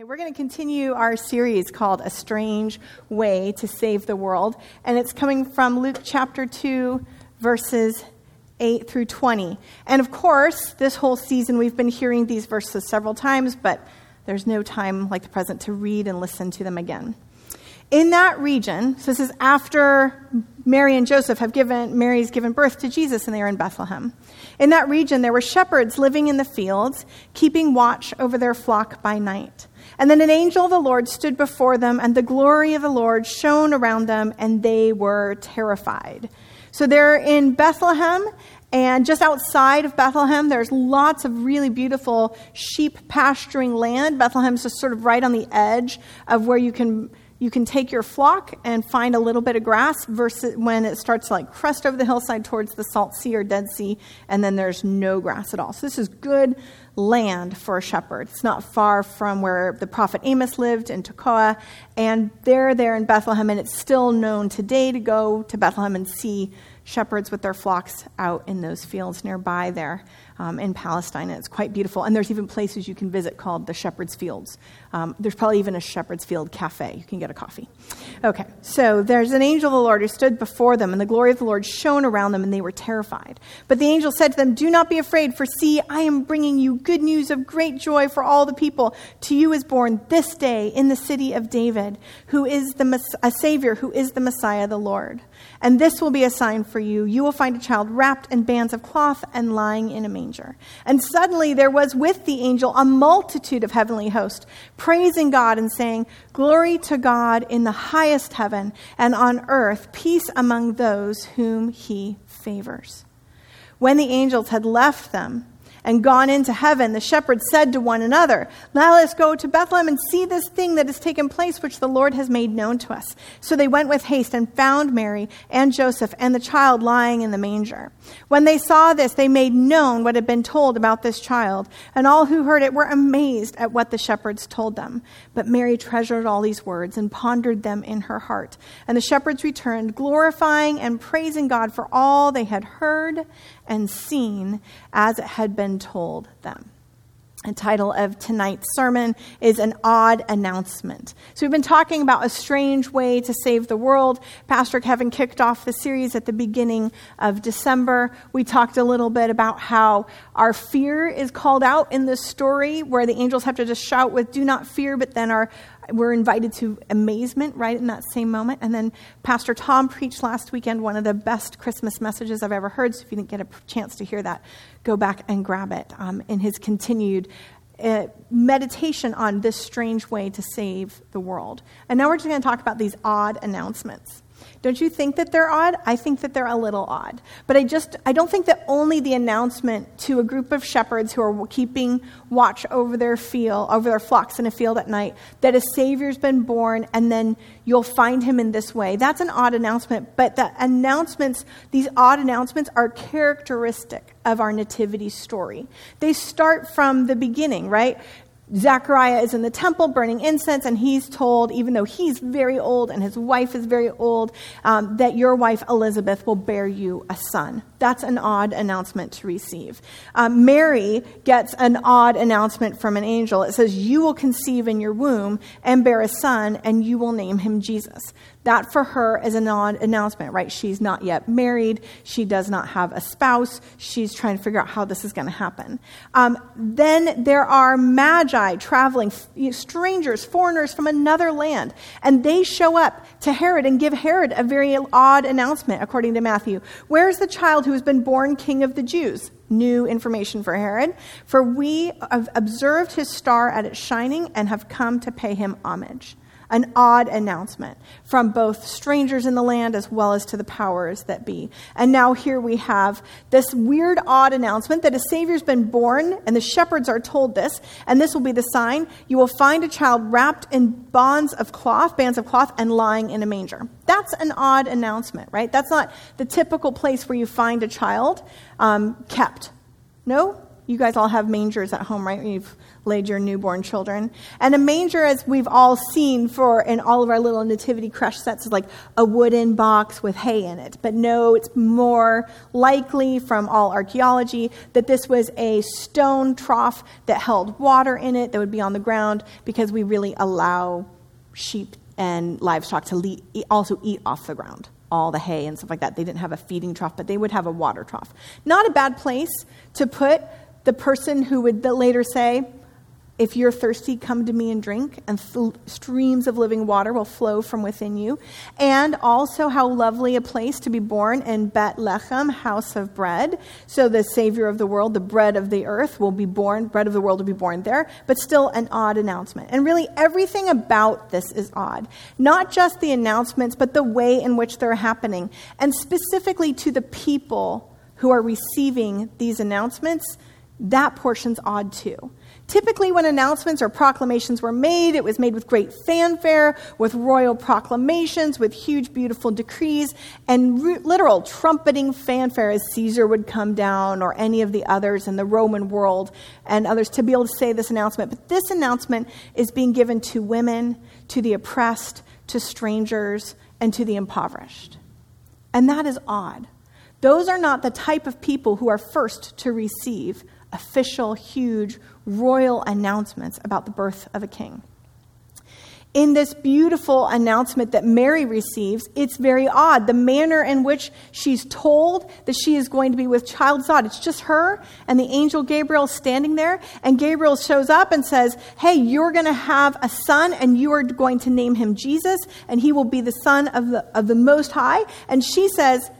Okay, we're going to continue our series called A Strange Way to Save the World, and it's coming from Luke chapter 2, verses 8 through 20. And of course, this whole season we've been hearing these verses several times, but there's no time like the present to read and listen to them again. In that region, so this is after Mary and Joseph have given, Mary's given birth to Jesus and they are in Bethlehem. In that region, there were shepherds living in the fields, keeping watch over their flock by night. And then an angel of the Lord stood before them, and the glory of the Lord shone around them, and they were terrified. So they're in Bethlehem, and just outside of Bethlehem, there's lots of really beautiful sheep pasturing land. Bethlehem's just sort of right on the edge of where you can you can take your flock and find a little bit of grass versus when it starts to like crest over the hillside towards the salt sea or dead sea and then there's no grass at all so this is good land for a shepherd it's not far from where the prophet amos lived in tekoa and they're there in bethlehem and it's still known today to go to bethlehem and see shepherds with their flocks out in those fields nearby there um, in Palestine, and it's quite beautiful. And there's even places you can visit called the Shepherd's Fields. Um, there's probably even a Shepherd's Field cafe. You can get a coffee. Okay, so there's an angel of the Lord who stood before them, and the glory of the Lord shone around them, and they were terrified. But the angel said to them, Do not be afraid, for see, I am bringing you good news of great joy for all the people. To you is born this day in the city of David, who is the a Savior, who is the Messiah, the Lord. And this will be a sign for you. You will find a child wrapped in bands of cloth and lying in a manger. And suddenly there was with the angel a multitude of heavenly hosts, praising God and saying, Glory to God in the highest heaven, and on earth peace among those whom he favors. When the angels had left them, and gone into heaven, the shepherds said to one another, Now let us go to Bethlehem and see this thing that has taken place, which the Lord has made known to us. So they went with haste and found Mary and Joseph and the child lying in the manger. When they saw this, they made known what had been told about this child, and all who heard it were amazed at what the shepherds told them. But Mary treasured all these words and pondered them in her heart. And the shepherds returned, glorifying and praising God for all they had heard and seen as it had been told them. The title of tonight's sermon is An Odd Announcement. So, we've been talking about a strange way to save the world. Pastor Kevin kicked off the series at the beginning of December. We talked a little bit about how our fear is called out in this story, where the angels have to just shout with, Do not fear, but then our, we're invited to amazement right in that same moment. And then Pastor Tom preached last weekend one of the best Christmas messages I've ever heard. So if you didn't get a chance to hear that, go back and grab it um, in his continued uh, meditation on this strange way to save the world. And now we're just going to talk about these odd announcements. Don't you think that they're odd? I think that they're a little odd. But I just I don't think that only the announcement to a group of shepherds who are keeping watch over their field, over their flocks in a field at night, that a savior's been born and then you'll find him in this way. That's an odd announcement, but the announcements, these odd announcements are characteristic of our nativity story. They start from the beginning, right? Zechariah is in the temple burning incense, and he's told, even though he's very old and his wife is very old, um, that your wife Elizabeth will bear you a son. That's an odd announcement to receive. Um, Mary gets an odd announcement from an angel. It says, You will conceive in your womb and bear a son, and you will name him Jesus. That for her is an odd announcement, right? She's not yet married. She does not have a spouse. She's trying to figure out how this is going to happen. Um, then there are magi traveling, strangers, foreigners from another land, and they show up to Herod and give Herod a very odd announcement, according to Matthew. Where's the child who has been born king of the Jews? New information for Herod. For we have observed his star at its shining and have come to pay him homage an odd announcement from both strangers in the land as well as to the powers that be. And now here we have this weird, odd announcement that a Savior's been born, and the shepherds are told this, and this will be the sign. You will find a child wrapped in bonds of cloth, bands of cloth, and lying in a manger. That's an odd announcement, right? That's not the typical place where you find a child um, kept. No? You guys all have mangers at home, right? You've laid your newborn children. And a manger, as we've all seen for in all of our little nativity creche sets, is like a wooden box with hay in it. But no, it's more likely from all archaeology that this was a stone trough that held water in it that would be on the ground because we really allow sheep and livestock to le- also eat off the ground all the hay and stuff like that. They didn't have a feeding trough, but they would have a water trough. Not a bad place to put the person who would later say, if you're thirsty, come to me and drink, and th- streams of living water will flow from within you. And also, how lovely a place to be born in Bethlehem, house of bread. So, the Savior of the world, the bread of the earth, will be born, bread of the world will be born there, but still an odd announcement. And really, everything about this is odd. Not just the announcements, but the way in which they're happening. And specifically to the people who are receiving these announcements, that portion's odd too. Typically, when announcements or proclamations were made, it was made with great fanfare, with royal proclamations, with huge, beautiful decrees, and literal trumpeting fanfare as Caesar would come down or any of the others in the Roman world and others to be able to say this announcement. But this announcement is being given to women, to the oppressed, to strangers, and to the impoverished. And that is odd. Those are not the type of people who are first to receive official, huge, royal announcements about the birth of a king. In this beautiful announcement that Mary receives, it's very odd. The manner in which she's told that she is going to be with child odd. It's just her and the angel Gabriel standing there, and Gabriel shows up and says, Hey, you're going to have a son, and you are going to name him Jesus, and he will be the son of the, of the Most High. And she says,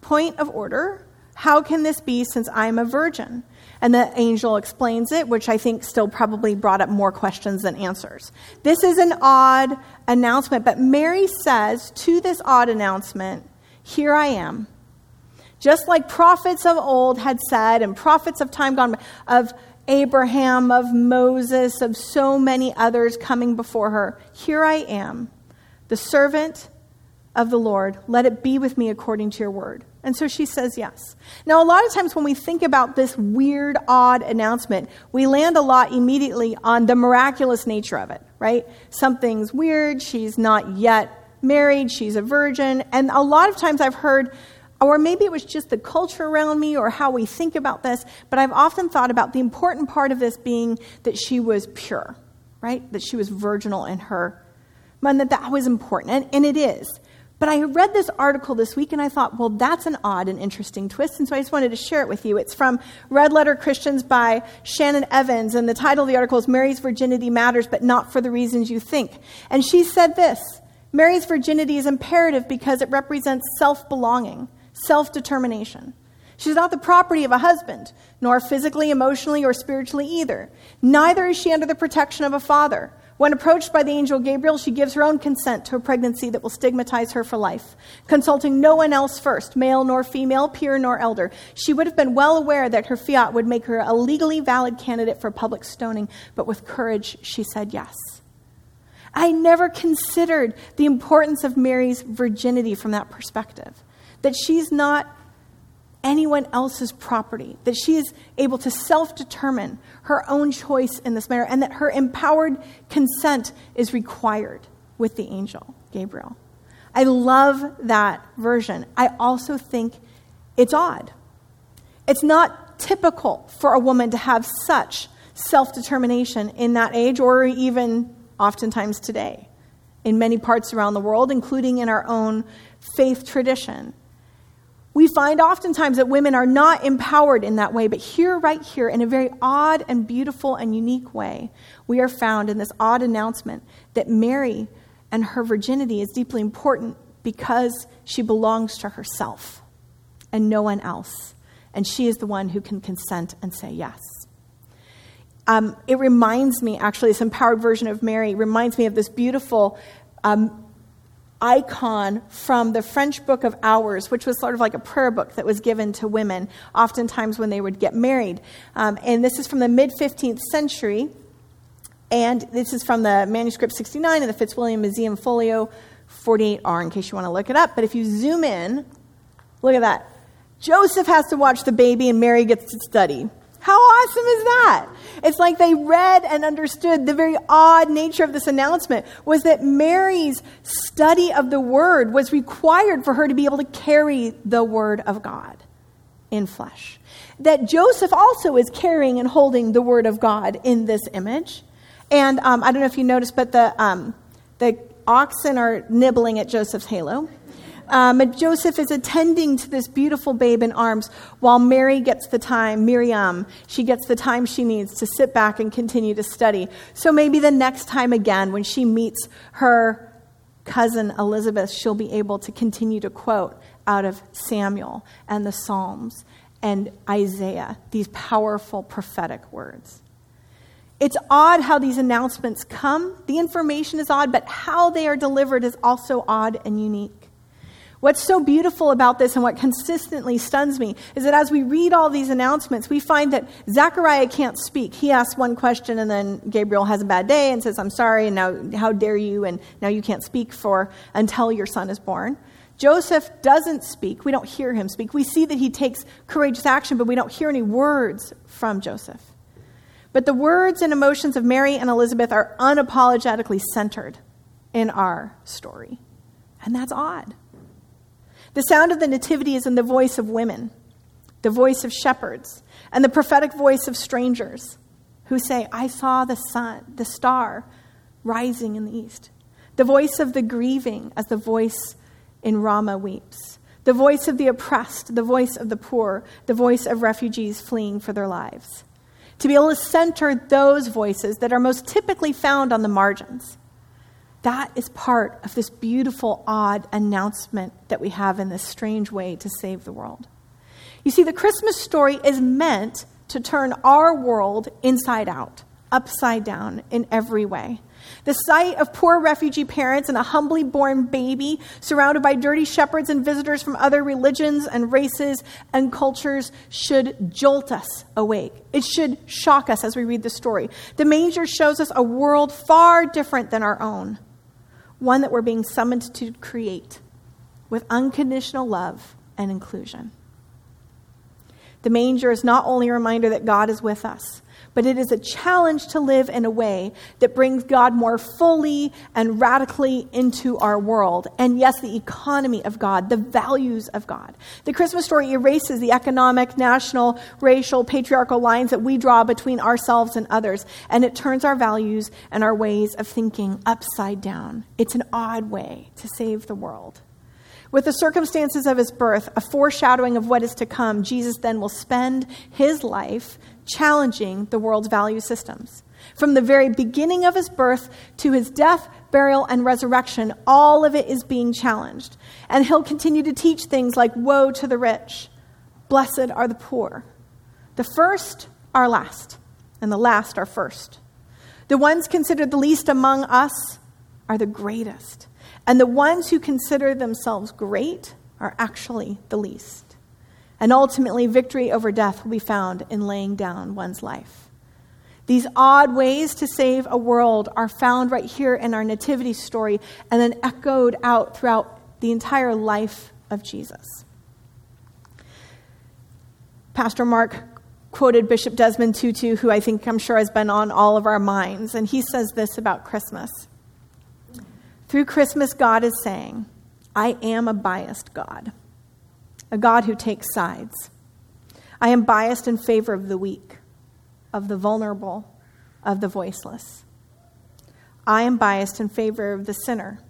Point of order, how can this be since I'm a virgin? And the angel explains it, which I think still probably brought up more questions than answers. This is an odd announcement, but Mary says to this odd announcement, Here I am. Just like prophets of old had said, and prophets of time gone, of Abraham, of Moses, of so many others coming before her, Here I am, the servant of the Lord. Let it be with me according to your word. And so she says yes. Now, a lot of times when we think about this weird, odd announcement, we land a lot immediately on the miraculous nature of it, right? Something's weird, she's not yet married, she's a virgin. And a lot of times I've heard, or maybe it was just the culture around me or how we think about this, but I've often thought about the important part of this being that she was pure, right? That she was virginal in her, and that that was important. And, and it is. But I read this article this week and I thought, well, that's an odd and interesting twist. And so I just wanted to share it with you. It's from Red Letter Christians by Shannon Evans. And the title of the article is Mary's Virginity Matters, but Not for the Reasons You Think. And she said this Mary's virginity is imperative because it represents self belonging, self determination. She's not the property of a husband, nor physically, emotionally, or spiritually either. Neither is she under the protection of a father. When approached by the angel Gabriel, she gives her own consent to a pregnancy that will stigmatize her for life. Consulting no one else first, male nor female, peer nor elder, she would have been well aware that her fiat would make her a legally valid candidate for public stoning, but with courage, she said yes. I never considered the importance of Mary's virginity from that perspective. That she's not anyone else's property, that she is able to self determine her own choice in this matter, and that her empowered consent is required with the angel, Gabriel. I love that version. I also think it's odd. It's not typical for a woman to have such self determination in that age, or even oftentimes today, in many parts around the world, including in our own faith tradition we find oftentimes that women are not empowered in that way, but here, right here, in a very odd and beautiful and unique way, we are found in this odd announcement that Mary and her virginity is deeply important because she belongs to herself and no one else. And she is the one who can consent and say yes. Um, it reminds me, actually, this empowered version of Mary reminds me of this beautiful um, icon from the French Book of Hours, which was sort of like a prayer book that was given to women, oftentimes when they would get married. Um, and this is from the mid 15th century. And this is from the manuscript 69 in the Fitzwilliam Museum Folio 48R, in case you want to look it up. But if you zoom in, look at that. Joseph has to watch the baby, and Mary gets to study. How awesome is that? It's like they read and understood the very odd nature of this announcement was that Mary's study of the word was required for her to be able to carry the word of God in flesh. That Joseph also is carrying and holding the word of God in this image. And um, I don't know if you noticed, but the, um, the oxen are nibbling at Joseph's halo. Um, Joseph is attending to this beautiful babe in arms while Mary gets the time, Miriam, she gets the time she needs to sit back and continue to study. So maybe the next time again, when she meets her cousin Elizabeth, she'll be able to continue to quote out of Samuel and the Psalms and Isaiah, these powerful prophetic words. It's odd how these announcements come. The information is odd, but how they are delivered is also odd and unique. What's so beautiful about this and what consistently stuns me is that as we read all these announcements, we find that Zechariah can't speak. He asks one question and then Gabriel has a bad day and says, I'm sorry, and now how dare you, and now you can't speak for until your son is born. Joseph doesn't speak. We don't hear him speak. We see that he takes courageous action, but we don't hear any words from Joseph. But the words and emotions of Mary and Elizabeth are unapologetically centered in our story. And that's odd. The sound of the Nativity is in the voice of women, the voice of shepherds, and the prophetic voice of strangers who say, I saw the sun, the star, rising in the east. The voice of the grieving as the voice in Rama weeps. The voice of the oppressed, the voice of the poor, the voice of refugees fleeing for their lives. To be able to center those voices that are most typically found on the margins that is part of this beautiful, odd announcement that we have in this strange way to save the world. You see, the Christmas story is meant to turn our world inside out, upside down in every way. The sight of poor refugee parents and a humbly born baby surrounded by dirty shepherds and visitors from other religions and races and cultures should jolt us awake. It should shock us as we read the story. The manger shows us a world far different than our own one that we're being summoned to create with unconditional love and inclusion. The manger is not only a reminder that God is with us, but it is a challenge to live in a way that brings God more fully and radically into our world. And yes, the economy of God, the values of God. The Christmas story erases the economic, national, racial, patriarchal lines that we draw between ourselves and others, and it turns our values and our ways of thinking upside down. It's an odd way to save the world. With the circumstances of his birth, a foreshadowing of what is to come, Jesus then will spend his life challenging the world's value systems. From the very beginning of his birth to his death, burial, and resurrection, all of it is being challenged. And he'll continue to teach things like Woe to the rich, blessed are the poor. The first are last, and the last are first. The ones considered the least among us are the greatest. And the ones who consider themselves great are actually the least. And ultimately, victory over death will be found in laying down one's life. These odd ways to save a world are found right here in our nativity story and then echoed out throughout the entire life of Jesus. Pastor Mark quoted Bishop Desmond Tutu, who I think I'm sure has been on all of our minds, and he says this about Christmas. Through Christmas, God is saying, I am a biased God, a God who takes sides. I am biased in favor of the weak, of the vulnerable, of the voiceless. I am biased in favor of the sinner,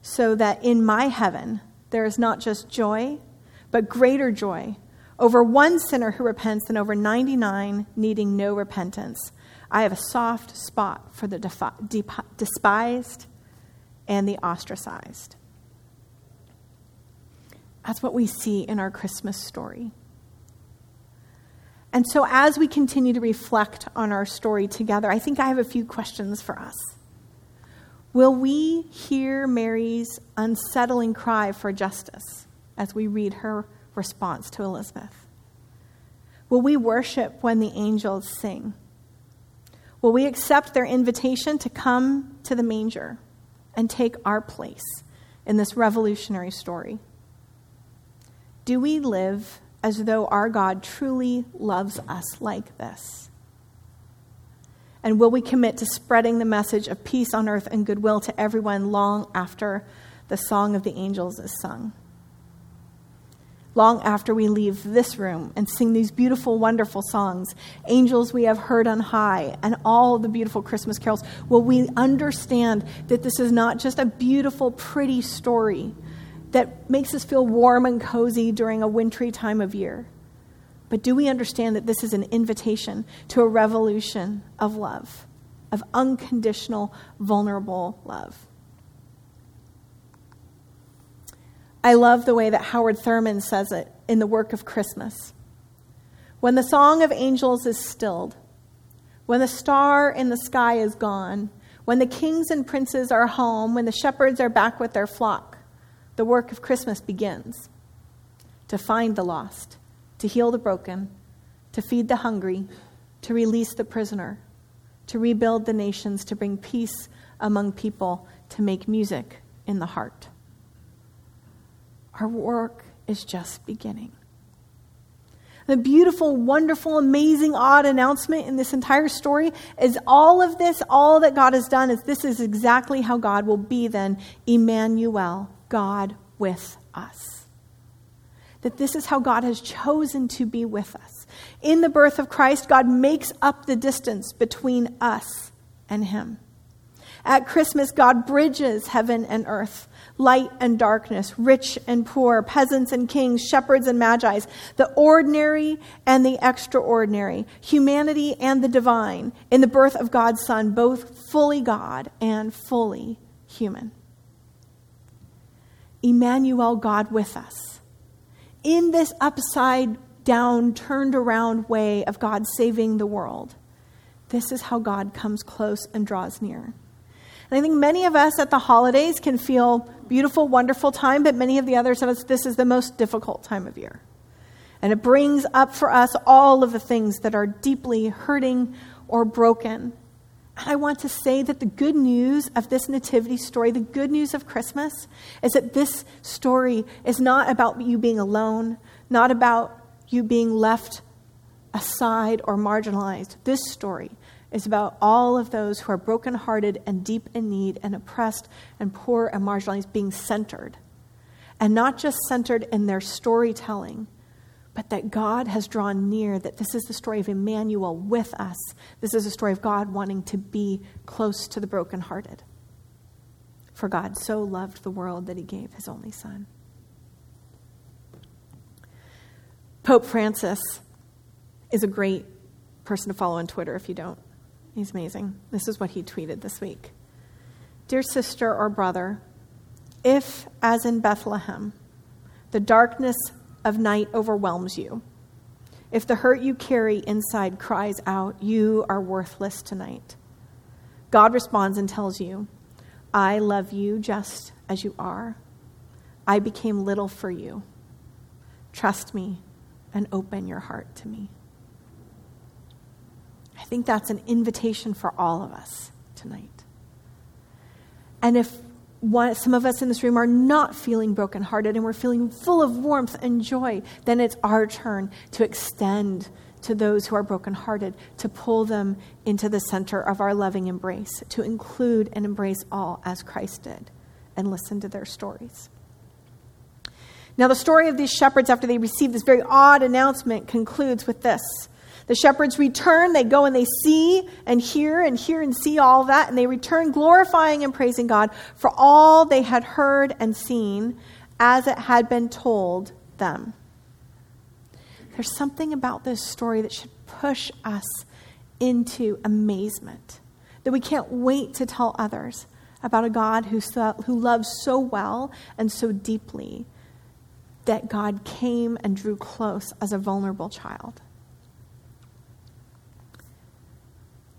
so that in my heaven there is not just joy, but greater joy over one sinner who repents than over 99 needing no repentance. I have a soft spot for the defi- despised and the ostracized. That's what we see in our Christmas story. And so, as we continue to reflect on our story together, I think I have a few questions for us. Will we hear Mary's unsettling cry for justice as we read her response to Elizabeth? Will we worship when the angels sing? Will we accept their invitation to come to the manger? And take our place in this revolutionary story? Do we live as though our God truly loves us like this? And will we commit to spreading the message of peace on earth and goodwill to everyone long after the song of the angels is sung? Long after we leave this room and sing these beautiful, wonderful songs, Angels We Have Heard on High, and all the beautiful Christmas carols, will we understand that this is not just a beautiful, pretty story that makes us feel warm and cozy during a wintry time of year? But do we understand that this is an invitation to a revolution of love, of unconditional, vulnerable love? I love the way that Howard Thurman says it in the work of Christmas. When the song of angels is stilled, when the star in the sky is gone, when the kings and princes are home, when the shepherds are back with their flock, the work of Christmas begins to find the lost, to heal the broken, to feed the hungry, to release the prisoner, to rebuild the nations, to bring peace among people, to make music in the heart. Our work is just beginning. The beautiful, wonderful, amazing, odd announcement in this entire story is all of this, all that God has done, is this is exactly how God will be then Emmanuel, God with us. That this is how God has chosen to be with us. In the birth of Christ, God makes up the distance between us and Him. At Christmas, God bridges heaven and earth light and darkness, rich and poor, peasants and kings, shepherds and magi, the ordinary and the extraordinary, humanity and the divine, in the birth of God's Son, both fully God and fully human. Emmanuel, God with us. In this upside down, turned around way of God saving the world, this is how God comes close and draws near. And I think many of us at the holidays can feel beautiful, wonderful time, but many of the others of us, this is the most difficult time of year. And it brings up for us all of the things that are deeply hurting or broken. And I want to say that the good news of this nativity story, the good news of Christmas, is that this story is not about you being alone, not about you being left aside or marginalized. This story is about all of those who are brokenhearted and deep in need and oppressed and poor and marginalized being centered. And not just centered in their storytelling, but that God has drawn near, that this is the story of Emmanuel with us. This is a story of God wanting to be close to the brokenhearted. For God so loved the world that he gave his only Son. Pope Francis is a great person to follow on Twitter if you don't. He's amazing. This is what he tweeted this week Dear sister or brother, if, as in Bethlehem, the darkness of night overwhelms you, if the hurt you carry inside cries out, You are worthless tonight, God responds and tells you, I love you just as you are. I became little for you. Trust me and open your heart to me. I think that's an invitation for all of us tonight. And if one, some of us in this room are not feeling brokenhearted and we're feeling full of warmth and joy, then it's our turn to extend to those who are brokenhearted, to pull them into the center of our loving embrace, to include and embrace all as Christ did, and listen to their stories. Now, the story of these shepherds, after they receive this very odd announcement, concludes with this the shepherds return, they go and they see and hear and hear and see all that, and they return glorifying and praising God for all they had heard and seen as it had been told them. There's something about this story that should push us into amazement, that we can't wait to tell others about a God who, who loves so well and so deeply that God came and drew close as a vulnerable child.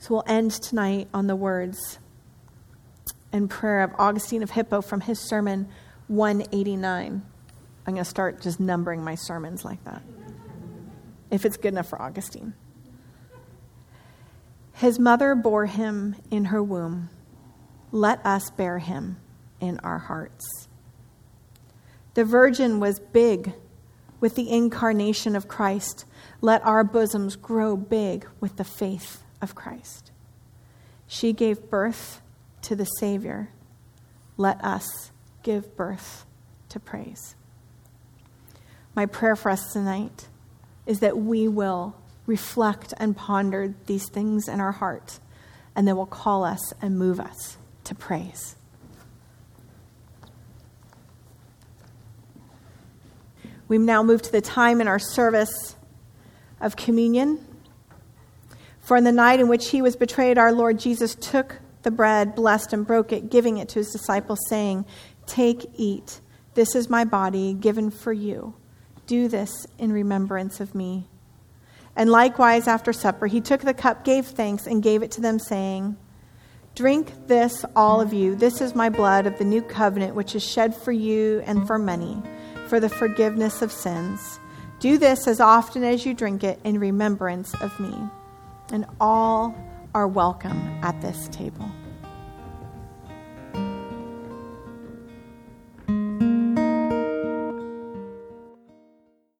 So we'll end tonight on the words and prayer of Augustine of Hippo from his sermon 189. I'm going to start just numbering my sermons like that, if it's good enough for Augustine. His mother bore him in her womb. Let us bear him in our hearts. The virgin was big, with the incarnation of Christ, let our bosoms grow big with the faith of Christ. She gave birth to the Savior. Let us give birth to praise. My prayer for us tonight is that we will reflect and ponder these things in our heart, and they will call us and move us to praise. We now move to the time in our service of communion. For in the night in which he was betrayed, our Lord Jesus took the bread, blessed and broke it, giving it to his disciples, saying, Take, eat. This is my body given for you. Do this in remembrance of me. And likewise, after supper, he took the cup, gave thanks, and gave it to them, saying, Drink this, all of you. This is my blood of the new covenant, which is shed for you and for many for the forgiveness of sins. Do this as often as you drink it in remembrance of me. And all are welcome at this table.